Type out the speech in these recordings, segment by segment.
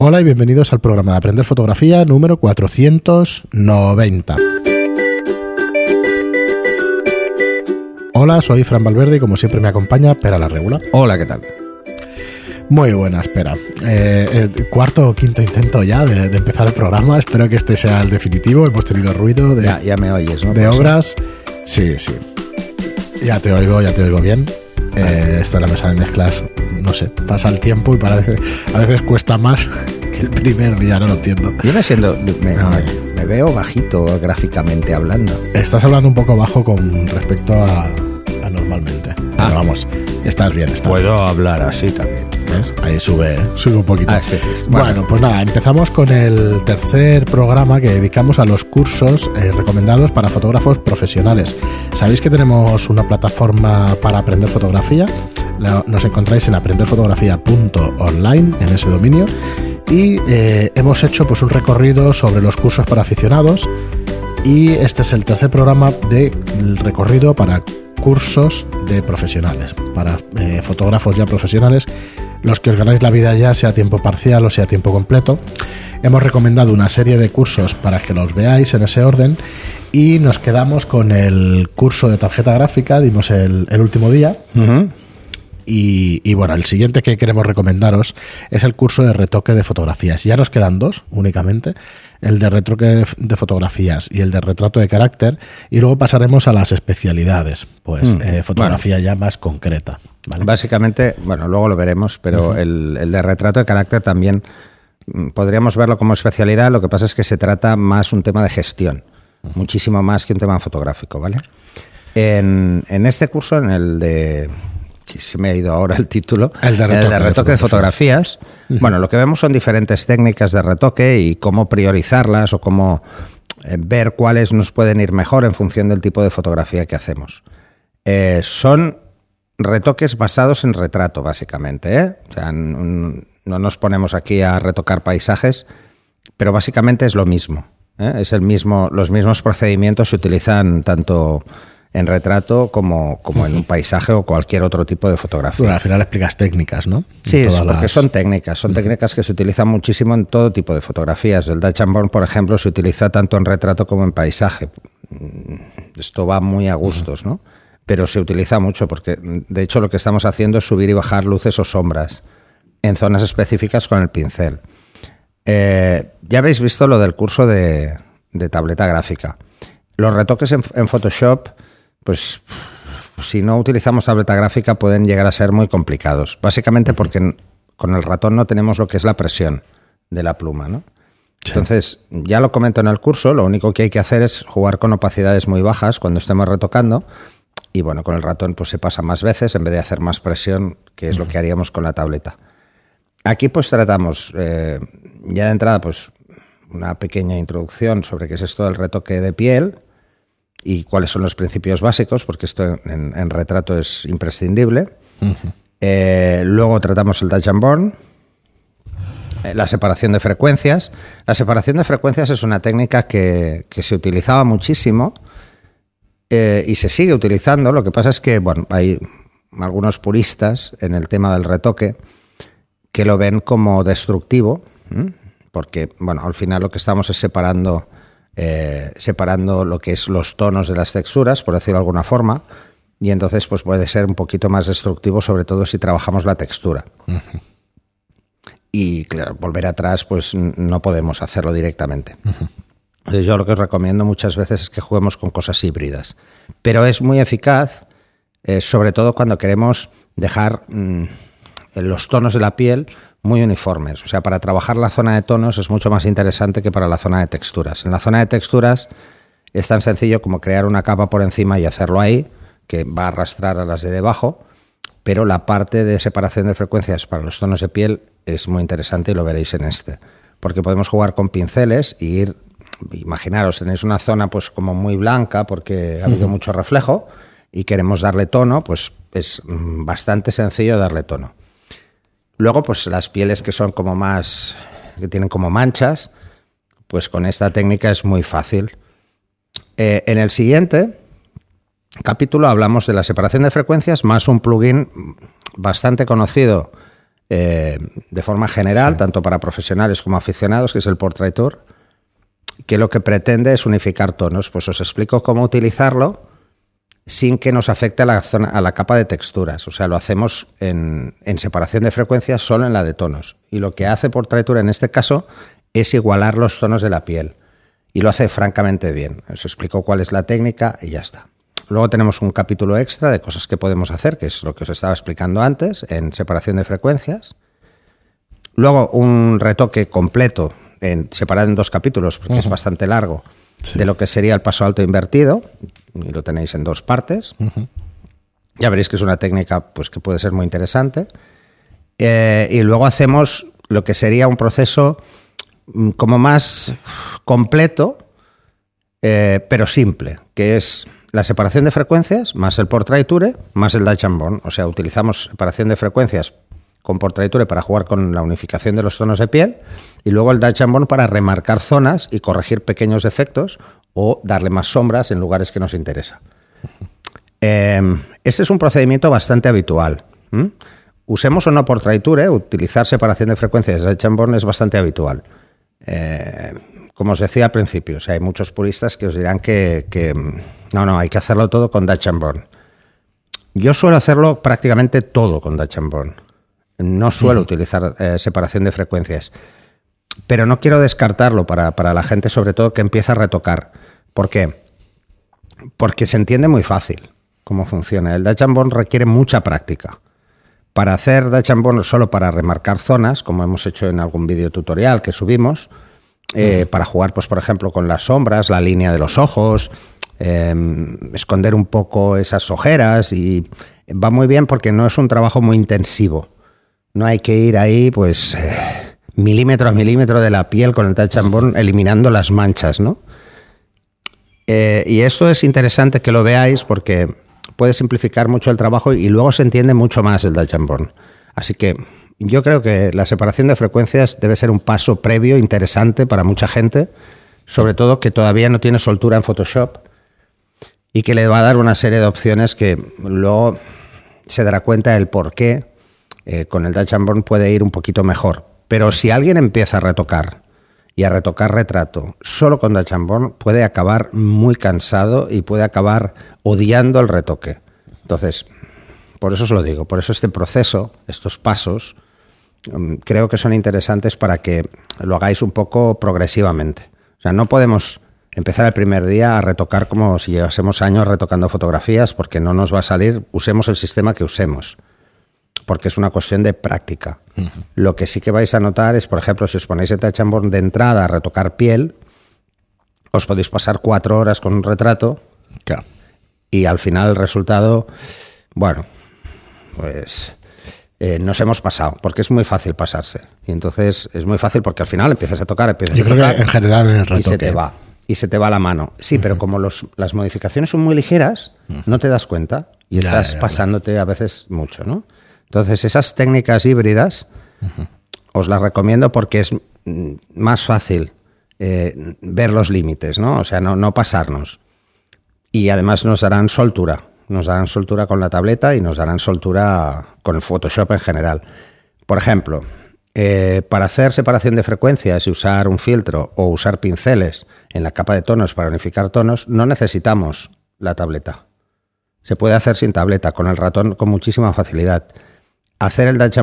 Hola y bienvenidos al programa de Aprender Fotografía número 490. Hola, soy Fran Valverde y como siempre me acompaña Pera la Regula. Hola, ¿qué tal? Muy buena, espera. Eh, eh, cuarto o quinto intento ya de, de empezar el programa. Espero que este sea el definitivo. Hemos tenido ruido de, Ya, ya me oyes, ¿no? de Pues, obras. Sí, sí. Ya te oigo, ya te oigo bien. Eh, esto en la mesa de mezclas, no sé, pasa el tiempo y parece, a veces cuesta más que el primer día, no lo entiendo. Viene siendo. Me, No. me- me veo bajito gráficamente hablando. Estás hablando un poco bajo con respecto a, a normalmente. Pero Ah. vamos, estás bien, estás Puedo hablar así también. Ahí sube, sube un poquito. Ah. Bueno, pues nada, empezamos con el tercer programa que dedicamos a los cursos eh, recomendados para fotógrafos profesionales. ¿Sabéis que tenemos una plataforma para aprender fotografía? La- nos encontráis en aprenderfotografía.online en ese dominio y eh, hemos hecho pues un recorrido sobre los cursos para aficionados y este es el tercer programa del recorrido para cursos de profesionales, para eh, fotógrafos ya profesionales, los que os ganáis la vida ya sea a tiempo parcial o sea a tiempo completo. Hemos recomendado una serie de cursos para que los veáis en ese orden y nos quedamos con el curso de tarjeta gráfica, dimos el, último día. Y, y bueno, el siguiente que queremos recomendaros es el curso de retoque de fotografías. Ya nos quedan dos únicamente, el de retoque de, de fotografías y el de retrato de carácter. Y luego pasaremos a las especialidades, pues Mm, eh, fotografía ya más concreta. ¿vale? Básicamente, bueno, luego lo veremos, pero el, el de retrato de carácter también mm, podríamos verlo como especialidad. Lo que pasa es que se trata más un tema de gestión, muchísimo más que un tema fotográfico, ¿vale? En, en este curso, en el de. Que Se me ha ido ahora el título. El de retoque de retoque de fotografías. Bueno, lo que vemos son diferentes técnicas de retoque y cómo priorizarlas o cómo eh, ver cuáles nos pueden ir mejor en función del tipo de fotografía que hacemos. Eh, son retoques basados en retrato, básicamente. ¿eh? O sea, no nos ponemos aquí a retocar paisajes, pero básicamente es lo mismo. ¿eh? Es el mismo, los mismos procedimientos se utilizan tanto en retrato como, como en un paisaje o cualquier otro tipo de fotografía. Bueno, al final explicas técnicas, ¿no? Sí, es porque las- son técnicas, son técnicas que se utilizan muchísimo en todo tipo de fotografías. El Dutch and Burn, por ejemplo, se utiliza tanto en retrato como en paisaje. Mm, Esto va muy a gustos, ¿no? Pero se utiliza mucho porque, de hecho, lo que estamos haciendo es subir y bajar luces o sombras en zonas específicas con el pincel. Eh, ya habéis visto lo del curso de, de tableta gráfica. Los retoques en, en Photoshop, pues si no utilizamos tableta gráfica pueden llegar a ser muy complicados. Básicamente porque con el ratón no tenemos lo que es la presión de la pluma, ¿no? Entonces, ya lo comento en el curso, lo único que hay que hacer es jugar con opacidades muy bajas cuando estemos retocando y bueno, con el ratón pues se pasa más veces en vez de hacer más presión, que es lo que haríamos con la tableta. Aquí pues tratamos eh, ya de entrada pues una pequeña introducción sobre qué es esto del retoque de piel y cuáles son los principios básicos, porque esto en, en retrato es imprescindible. Eh, luego tratamos el Dutch and Burn, eh, la separación de frecuencias. La separación de frecuencias es una técnica que, que se utilizaba muchísimo eh, y se sigue utilizando. Lo que pasa es que bueno, hay algunos puristas en el tema del retoque que lo ven como destructivo, porque bueno, al final lo que estamos es separando, eh, separando lo que es los tonos de las texturas, por decirlo de alguna forma, y entonces pues puede ser un poquito más destructivo, sobre todo si trabajamos la textura. Y claro, volver atrás, pues no podemos hacerlo directamente. Entonces, yo lo que os recomiendo muchas veces es que juguemos con cosas híbridas. Pero es muy eficaz, eh, sobre todo cuando queremos dejar mm, los tonos de la piel muy uniformes. O sea, para trabajar la zona de tonos es mucho más interesante que para la zona de texturas. En la zona de texturas es tan sencillo como crear una capa por encima y hacerlo ahí, que va a arrastrar a las de debajo, pero la parte de separación de frecuencias para los tonos de piel es muy interesante y lo veréis en este. Porque podemos jugar con pinceles y ir, imaginaros, tenéis una zona pues como muy blanca porque ha habido mucho reflejo y queremos darle tono, pues es mm, bastante sencillo darle tono. Luego, pues las pieles que son como más, que tienen como manchas, pues con esta técnica es muy fácil. Eh, en el siguiente capítulo hablamos de la separación de frecuencias más un plugin bastante conocido eh, de forma general, tanto para profesionales como aficionados, que es el Portrait Tour, que lo que pretende es unificar tonos. Pues os explico cómo utilizarlo sin que nos afecte a la, zona, a la capa de texturas. O sea, lo hacemos en, separación de frecuencias solo en la de tonos. Y lo que hace Portrait Tour en este caso es igualar los tonos de la piel. Y lo hace francamente bien. Os explico cuál es la técnica y ya está. Luego tenemos un capítulo extra de cosas que podemos hacer, que es lo que os estaba explicando antes, en separación de frecuencias. Luego un retoque completo, en, separado en dos capítulos, porque es bastante largo, de lo que sería el paso alto invertido, y lo tenéis en dos partes. Ya veréis que es una técnica pues, que puede ser muy interesante. Eh, y luego hacemos lo que sería un proceso mm, como más completo, eh, pero simple, que es la separación de frecuencias más el portrait tour más el Dutch and O sea, utilizamos separación de frecuencias con portrait tour para jugar con la unificación de los tonos de piel y luego el Dutch and para remarcar zonas y corregir pequeños defectos o darle más sombras en lugares que nos interesa. Eh, este es un procedimiento bastante habitual. Usemos o no portrait tour, utilizar separación de frecuencias de Dutch and es bastante habitual. Eh, como os decía al principio, hay muchos puristas que os dirán que, no, no, hay que hacerlo todo con Dutch and Burn. Yo suelo hacerlo prácticamente todo con Dutch and Burn. No suelo utilizar eh, separación de frecuencias. Pero no quiero descartarlo para, la gente, sobre todo que empieza a retocar. ¿Por qué? Porque se entiende muy fácil cómo funciona. El Dutch and requiere mucha práctica. Para hacer Dutch and solo para remarcar zonas, como hemos hecho en algún vídeo tutorial que subimos, eh, para jugar, pues, por ejemplo, con las sombras, la línea de los ojos, em, esconder un poco esas ojeras y va muy bien porque no es un trabajo muy intensivo. No hay que ir ahí, pues, eh, milímetro a milímetro de la piel con el touch and eliminando las manchas, ¿no? Eh, y esto es interesante que lo veáis porque puede simplificar mucho el trabajo y luego se entiende mucho más el touch and Así que yo creo que la separación de frecuencias debe ser un paso previo interesante para mucha gente, sobre todo que todavía no tiene soltura en Photoshop y que le va a dar una serie de opciones que luego se dará cuenta del por qué eh, con el Dutch puede ir un poquito mejor. Pero si alguien empieza a retocar y a retocar retrato solo con Dutch and puede acabar muy cansado y puede acabar odiando el retoque. Entonces, por eso os lo digo, por eso este proceso, estos pasos, Mm, creo que son interesantes para que lo hagáis un poco progresivamente. O sea, no podemos empezar el primer día a retocar como si llevásemos años retocando fotografías porque no nos va a salir, usemos el sistema que usemos, porque es una cuestión de práctica. Lo que sí que vais a notar es, por ejemplo, si os ponéis el touch de entrada a retocar piel, os podéis pasar cuatro horas con un retrato y al final el resultado, bueno, pues eh, nos hemos pasado, porque es muy fácil pasarse. Y entonces es muy fácil porque al final empiezas a tocar, empiezas Yo a tocar. Creo que en general en el retoque. Y se te va. Y se te va la mano. Sí, pero como los, las modificaciones son muy ligeras, no te das cuenta y estás pasándote a veces mucho, ¿no? Entonces, esas técnicas híbridas os las recomiendo porque es mm, más fácil eh, ver los límites, ¿no? O sea, no, no pasarnos. Y además nos darán soltura nos darán soltura con la tableta y nos darán soltura con el Photoshop en general. Por ejemplo, eh, para hacer separación de frecuencias y usar un filtro o usar pinceles en la capa de tonos para unificar tonos, no necesitamos la tableta. Se puede hacer sin tableta, con el ratón con muchísima facilidad. Hacer el Dutch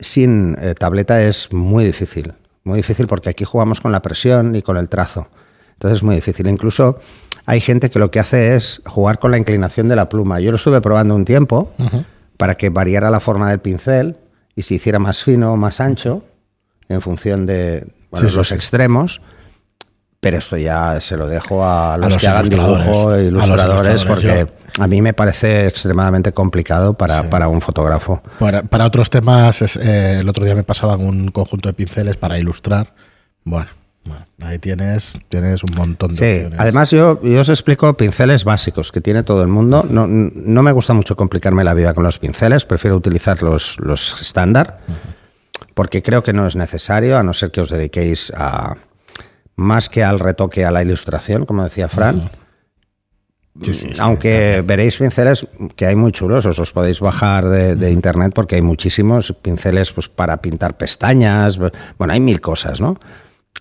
sin eh, tableta es muy difícil. Muy difícil porque aquí jugamos con la presión y con el trazo. Entonces es muy difícil. Incluso hay gente que lo que hace es jugar con la inclinación de la pluma. Yo lo estuve probando un tiempo para que variara la forma del pincel y se hiciera más fino o más ancho en función de los extremos. Pero esto ya se lo dejo a los, que hagan dibujo, e ilustradores, porque a mí me parece extremadamente complicado para, un fotógrafo. Para, otros temas, eh, el otro día me pasaban un conjunto de pinceles para ilustrar. Bueno, ahí tienes, tienes un montón de sí, Además, yo, yo, os explico pinceles básicos que tiene todo el mundo. No, no, me gusta mucho complicarme la vida con los pinceles, prefiero utilizar los, los estándar, porque creo que no es necesario, a no ser que os dediquéis a más que al retoque, a la ilustración, como decía Fran. Sí, sí, sí, aunque veréis pinceles que hay muy chulos, os los podéis bajar de, de internet porque hay muchísimos pinceles pues, para pintar pestañas, bueno, hay mil cosas, ¿no?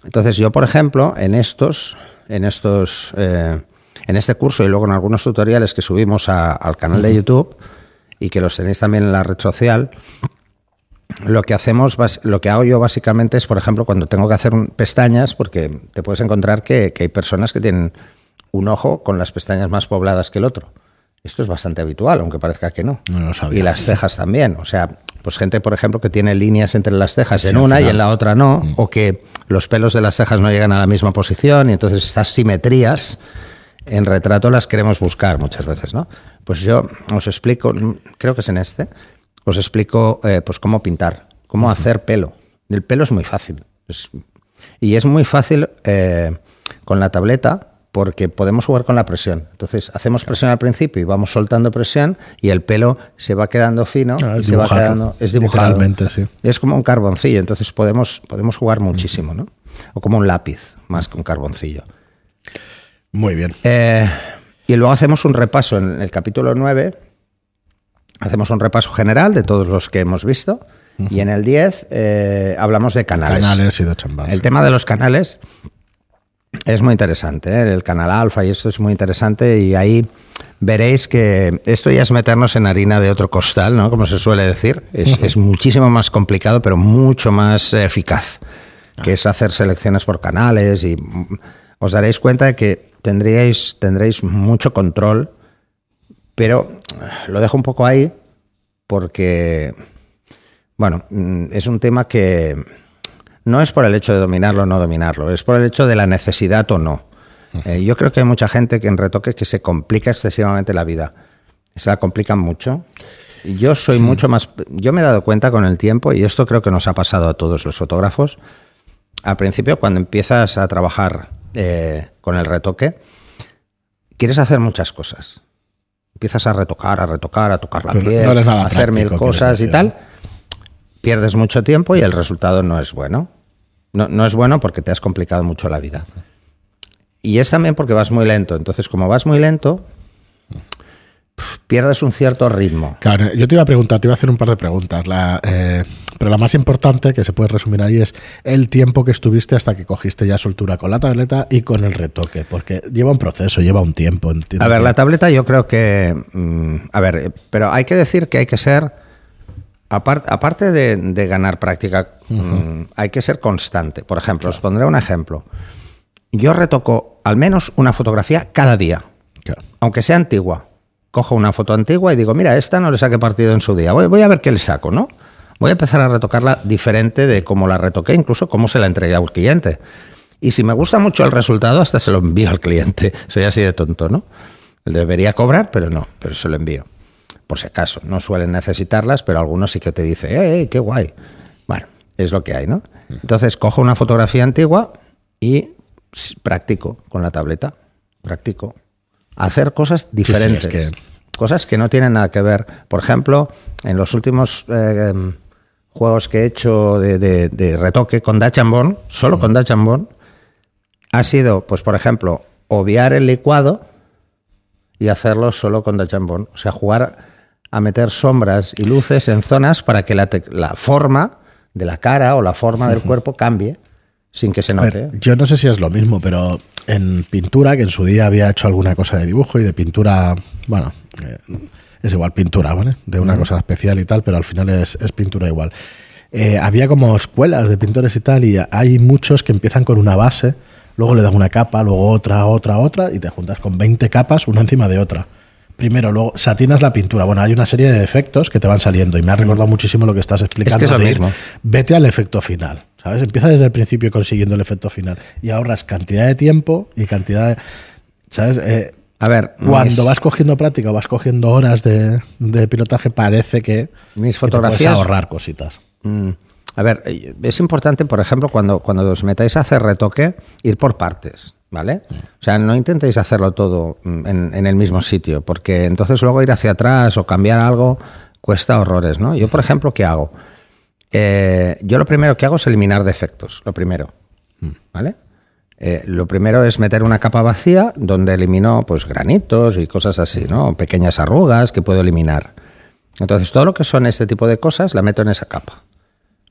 Entonces yo, por ejemplo, en estos, en estos, eh, en este curso y luego en algunos tutoriales que subimos a- al canal de YouTube y que los tenéis también en la red social, lo que hacemos, lo que hago yo básicamente es, por ejemplo, cuando tengo que hacer un- pestañas, porque te puedes encontrar que, que hay personas que tienen un ojo con las pestañas más pobladas que el otro. Esto es bastante habitual, aunque parezca que no. No lo sabía. Y las cejas también. O sea, pues gente, por ejemplo, que tiene líneas entre las cejas Sí, en una y en la otra no, o que los pelos de las cejas no llegan a la misma posición y entonces estas simetrías en retrato las queremos buscar muchas veces, ¿no? Pues yo os explico, creo que es en este, os explico eh, pues cómo pintar, cómo hacer pelo. El pelo es muy fácil. Es- y es muy fácil eh, con la tableta porque podemos jugar con la presión. Entonces, hacemos presión al principio y vamos soltando presión y el pelo se va quedando fino Ah, y es se va quedando... Es dibujado. sí. Es como un carboncillo, entonces podemos, podemos jugar muchísimo, ¿no? O como un lápiz, más que un carboncillo. Muy bien. Eh, y luego hacemos un repaso en el capítulo 9. Hacemos un repaso general de todos los que hemos visto. Y en el 10 eh, hablamos de canales. Canales y de chambas. El tema de los canales es muy interesante. ¿eh? El canal alfa y esto es muy interesante. Y ahí veréis que esto ya es meternos en harina de otro costal, ¿no? Como se suele decir. Es, es muchísimo más complicado, pero mucho más eficaz. Que es hacer selecciones por canales y mm, os daréis cuenta de que tendríais, tendréis mucho control. Pero eh, lo dejo un poco ahí porque, bueno, mm, es un tema que no es por el hecho de dominarlo o no dominarlo, es por el hecho de la necesidad o no. Eh, yo creo que hay mucha gente que en retoque que se complica excesivamente la vida. Se la complican mucho. Yo soy mucho más. Yo me he dado cuenta con el tiempo, y esto creo que nos ha pasado a todos los fotógrafos. Al principio, cuando empiezas a trabajar eh, con el retoque, quieres hacer muchas cosas. Empiezas a retocar, a retocar, a tocar la Pero piel, a hacer mil cosas y tal. Pierdes mucho tiempo y el resultado no es bueno. No, no es bueno porque te has complicado mucho la vida. Y es también porque vas muy lento. Entonces, como vas muy lento, pierdes un cierto ritmo. Claro, yo te iba a preguntar, te iba a hacer un par de preguntas. La, eh, pero la más importante, que se puede resumir ahí, es el tiempo que estuviste hasta que cogiste ya soltura con la tableta y con el retoque. Porque lleva un proceso, lleva un tiempo. entiendo A ver, que- la tableta yo creo que... mm, a ver, eh, pero hay que decir que hay que ser... apar- aparte de, de ganar práctica, mm, hay que ser constante. Por ejemplo, os pondré un ejemplo. Yo retoco al menos una fotografía cada día, Claro. aunque sea antigua. Cojo una foto antigua y digo, mira, esta no le saqué partido en su día. Voy, voy a ver qué le saco, ¿no? Voy a empezar a retocarla diferente de cómo la retoqué, incluso cómo se la entregué al cliente. Y si me gusta mucho el resultado, hasta se lo envío al cliente. Soy así de tonto, ¿no? Debería cobrar, pero no, pero se lo envío. Por si acaso, no suelen necesitarlas, pero algunos sí que te dicen, ¡eh, eh, qué guay! Bueno, es lo que hay, ¿no? Entonces cojo una fotografía antigua y practico con la tableta. Practico. Hacer cosas diferentes. es que- Cosas que no tienen nada que ver. Por ejemplo, en los últimos eh, em, juegos que he hecho de, de- de retoque con Dutch and Born, solo con Dutch and Born, ha sido, pues por ejemplo, obviar el licuado y hacerlo solo con Dutch and Born. O sea, jugar a meter sombras y luces en zonas para que la, la forma de la cara o la forma del cuerpo cambie sin que se note. ver, yo no sé si es lo mismo, pero en pintura, que en su día había hecho alguna cosa de dibujo y de pintura, bueno, eh, es igual pintura, ¿vale? De una cosa especial y tal, pero al final es, es pintura igual. Eh, había como escuelas de pintores y tal, y hay muchos que empiezan con una base, luego le dan una capa, luego otra, otra, otra, y te juntas con 20 capas una encima de otra. Primero, luego satinas la pintura. Bueno, hay una serie de efectos que te van saliendo y me ha recordado muchísimo lo que estás explicando. es de ir, mismo. Vete al efecto final, ¿sabes? Empieza desde el principio consiguiendo el efecto final y ahorras cantidad de tiempo y cantidad de... ¿Sabes? Eh, A ver, cuando mis- vas cogiendo práctica o vas cogiendo horas de, de pilotaje, parece que, Mis que te puedes fotografías- ahorrar cositas. Mm, A ver, eh, es importante, por ejemplo, cuando, cuando os metáis a hacer retoque, ir por partes, ¿vale? O sea, no intentéis hacerlo todo mm, en, en el mismo sitio, porque entonces luego ir hacia atrás o cambiar algo cuesta horrores, ¿no? Yo, por ejemplo, ¿qué hago? Eh, yo lo primero que hago es eliminar defectos, lo primero, ¿vale? Eh, lo primero es meter una capa vacía donde elimino pues granitos y cosas así, ¿no? Pequeñas arrugas que puedo eliminar. Entonces, todo lo que son este tipo de cosas la meto en esa capa.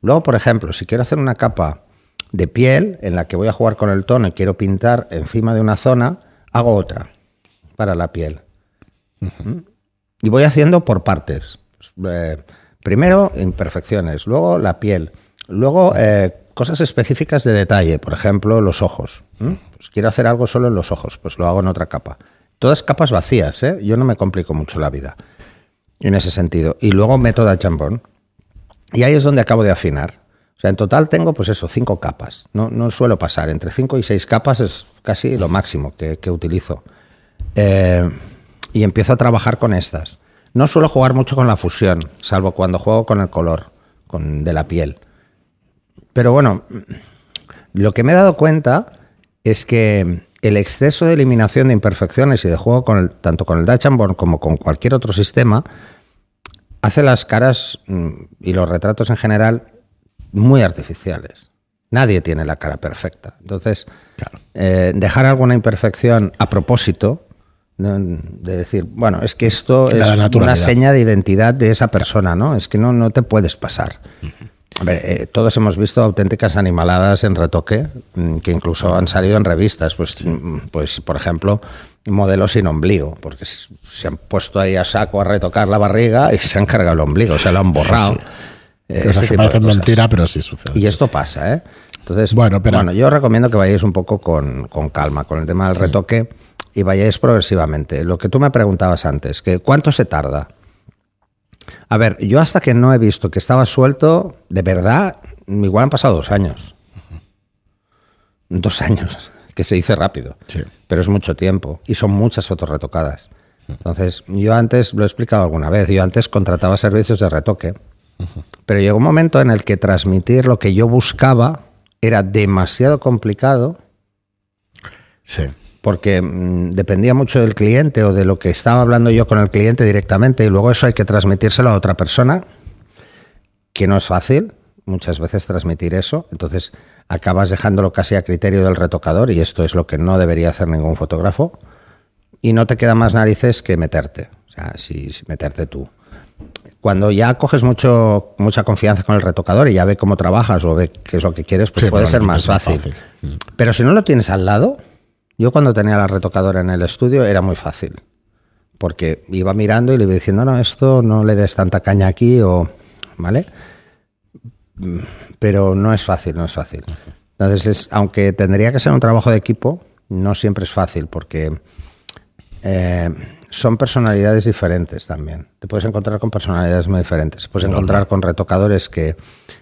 Luego, por ejemplo, si quiero hacer una capa de piel en la que voy a jugar con el tono y quiero pintar encima de una zona, hago otra para la piel. Y voy haciendo por partes. Eh, primero, imperfecciones, luego la piel, luego eh, cosas específicas de detalle, por ejemplo, los ojos. Pues quiero hacer algo solo en los ojos, pues lo hago en otra capa. Todas capas vacías, ¿eh? yo no me complico mucho la vida en ese sentido. Y luego meto da chambón. Y ahí es donde acabo de afinar. O sea, en total tengo, pues eso, cinco capas. No, no suelo pasar. Entre cinco y seis capas es casi lo máximo que, utilizo. Eh, y empiezo a trabajar con estas. No suelo jugar mucho con la fusión, salvo cuando juego con el color con, de la piel. Pero bueno, lo que me he dado cuenta es que el exceso de eliminación de imperfecciones y de juego con el, tanto con el Dutch como con cualquier otro sistema hace las caras mm, y los retratos en general muy artificiales. Nadie tiene la cara perfecta. Entonces, eh, dejar alguna imperfección a propósito, de decir, bueno, es que esto es una seña de identidad de esa persona, ¿no? Es que no, no te puedes pasar. Eh, todos hemos visto auténticas animaladas en retoque, mm, que incluso han salido en revistas. Pues, mm, pues por ejemplo, modelos sin ombligo, porque se han puesto ahí a saco a retocar la barriga y se han cargado el ombligo, se lo han borrado. Eh, que parece mentira, pero sí sucede. Y esto pasa, ¿eh? Entonces, bueno, pero... bueno, yo recomiendo que vayáis un poco con, con calma con el tema del retoque y vayáis progresivamente. Lo que tú me preguntabas antes, que ¿cuánto se tarda? A ver, yo hasta que no he visto que estaba suelto, de verdad, igual han pasado dos años. Dos años, que se dice rápido. Pero es mucho tiempo y son muchas fotos retocadas. Entonces, yo antes, lo he explicado alguna vez, yo antes contrataba servicios de retoque, pero llegó un momento en el que transmitir lo que yo buscaba era demasiado complicado. Sí porque mm, dependía mucho del cliente o de lo que estaba hablando yo con el cliente directamente y luego eso hay que transmitírselo a otra persona, que no es fácil muchas veces transmitir eso, entonces acabas dejándolo casi a criterio del retocador y esto es lo que no debería hacer ningún fotógrafo y no te queda más narices que meterte, o sea, si, meterte tú. Cuando ya coges mucho, mucha confianza con el retocador y ya ve cómo trabajas o ve qué es lo que quieres, pues puede ser más fácil. Pero si no lo tienes al lado, yo cuando tenía la retocadora en el estudio era muy fácil, porque iba mirando y le iba diciendo, no, esto no le des tanta caña aquí o, ¿vale? Pero no es fácil, no es fácil. Entonces, aunque tendría que ser un trabajo de equipo, no siempre es fácil porque eh, son personalidades diferentes también. Te puedes encontrar con personalidades muy diferentes. Te puedes encontrar con retocadores que,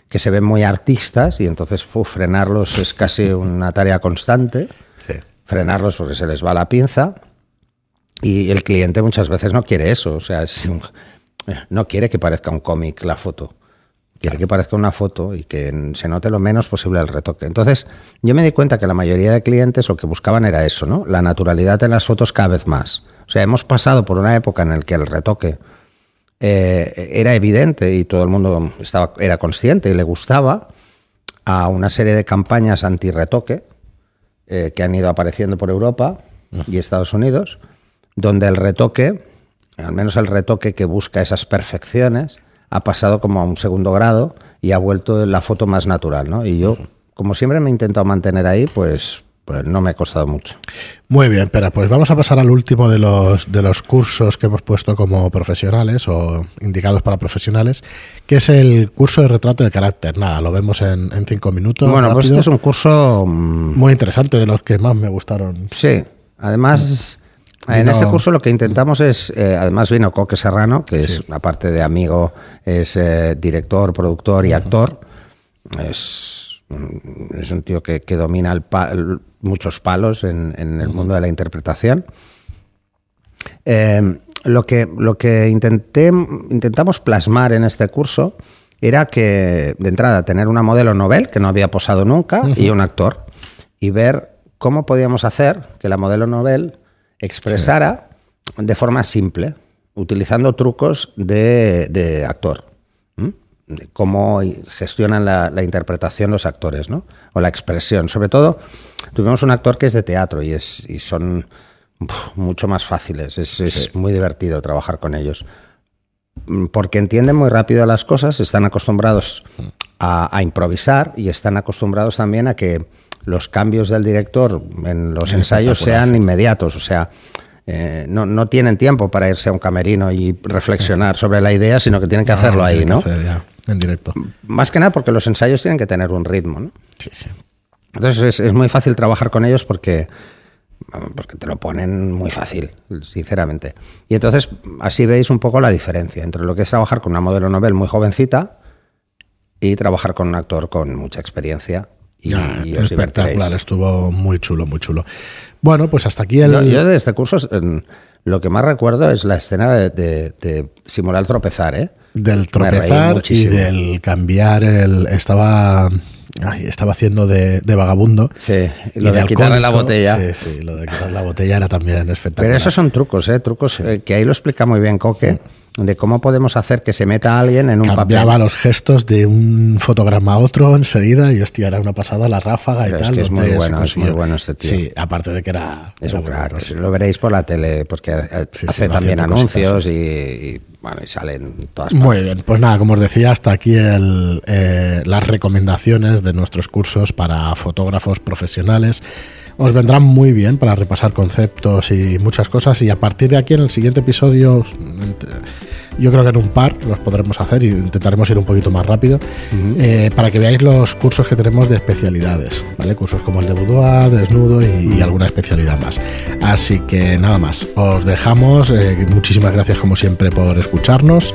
que, se ven muy artistas y entonces frenarlos es casi una tarea constante. Frenarlos porque se les va la pinza y el cliente muchas veces no quiere eso, o sea, no quiere que parezca un cómic la foto, quiere que parezca una foto y que se note lo menos posible el retoque. Entonces, yo me di cuenta que la mayoría de clientes lo que buscaban era eso, ¿no? La naturalidad de las fotos cada vez más. O sea, hemos pasado por una época en la que el retoque eh, era evidente y todo el mundo estaba, era consciente y le gustaba a una serie de campañas anti-retoque eh, que han ido apareciendo por Europa y Estados Unidos, donde el retoque, al menos el retoque que busca esas perfecciones, ha pasado como a un segundo grado y ha vuelto la foto más natural, ¿no? Y yo, como siempre me he intentado mantener ahí, pues pues no me ha costado mucho. Muy bien, pero pues vamos a pasar al último de los, de los cursos que hemos puesto como profesionales o indicados para profesionales, que es el curso de retrato de carácter. Nada, lo vemos en, cinco minutos. Bueno, pues este es un curso mm, muy interesante, de los que más me gustaron. Sí, además... En este curso lo que intentamos es, eh, además vino Coque Serrano, que es, aparte de amigo, es eh, director, productor y actor. Es, es un tío que, que domina el, muchos palos en, el mundo de la interpretación. Eh, lo que, lo que intenté, intentamos plasmar en este curso era que, de entrada, tener una modelo novel que no había posado nunca y un actor, y ver cómo podíamos hacer que la modelo novel expresara de forma simple, utilizando trucos de, actor. cómo gestionan la, interpretación los actores, ¿no? O la expresión. Sobre todo, tuvimos un actor que es de teatro y, es, y son mucho más fáciles. Es, muy divertido trabajar con ellos. Mm, porque entienden muy rápido las cosas, están acostumbrados a, improvisar y están acostumbrados también a que los cambios del director en los ensayos sean inmediatos. O sea, eh, no, no, tienen tiempo para irse a un camerino y reflexionar sobre la idea, sino que tienen que hacerlo ahí, ¿no? en directo. Más que nada porque los ensayos tienen que tener un ritmo, ¿no? Sí, sí. Entonces es, muy fácil trabajar con ellos porque, porque te lo ponen muy fácil, sinceramente. Y entonces así veis un poco la diferencia entre lo que es trabajar con una modelo novel muy jovencita y trabajar con un actor con mucha experiencia. Y, espectacular, estuvo muy chulo, muy chulo. Bueno, pues hasta aquí el... Yo, de este curso lo que más recuerdo es la escena de, simular tropezar, ¿eh? Del tropezar y del cambiar el... Estaba... estaba haciendo de, vagabundo. Sí, y lo de, quitarle la botella. Sí, sí, lo de quitarle la botella era también espectacular. Pero esos son trucos, ¿eh? Trucos eh, que ahí lo explica muy bien Coque de cómo podemos hacer que se meta alguien en un Cambiaba los gestos de un fotograma a otro enseguida y hostia, era una pasada la ráfaga y tal. Es que es muy bueno, es muy bueno este tío. Sí, aparte de que era... Eso, claro, lo veréis por la tele, porque hace también anuncios y, bueno, y salen todas Muy bien, pues nada, como os decía, hasta aquí el, eh, las recomendaciones de nuestros cursos para fotógrafos profesionales os vendrán muy bien para repasar conceptos y muchas cosas y a partir de aquí en el siguiente episodio yo creo que en un par los podremos hacer y intentaremos ir un poquito más rápido eh, para que veáis los cursos que tenemos de especialidades, ¿vale? Cursos como el de boudoir, desnudo y, alguna especialidad más. Así que nada más, os dejamos. Eh, muchísimas gracias como siempre por escucharnos.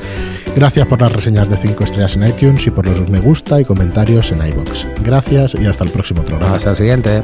Gracias por las reseñas de 5 estrellas en iTunes y por los me gusta y comentarios en iBox. Gracias y hasta el próximo programa. Hasta el siguiente.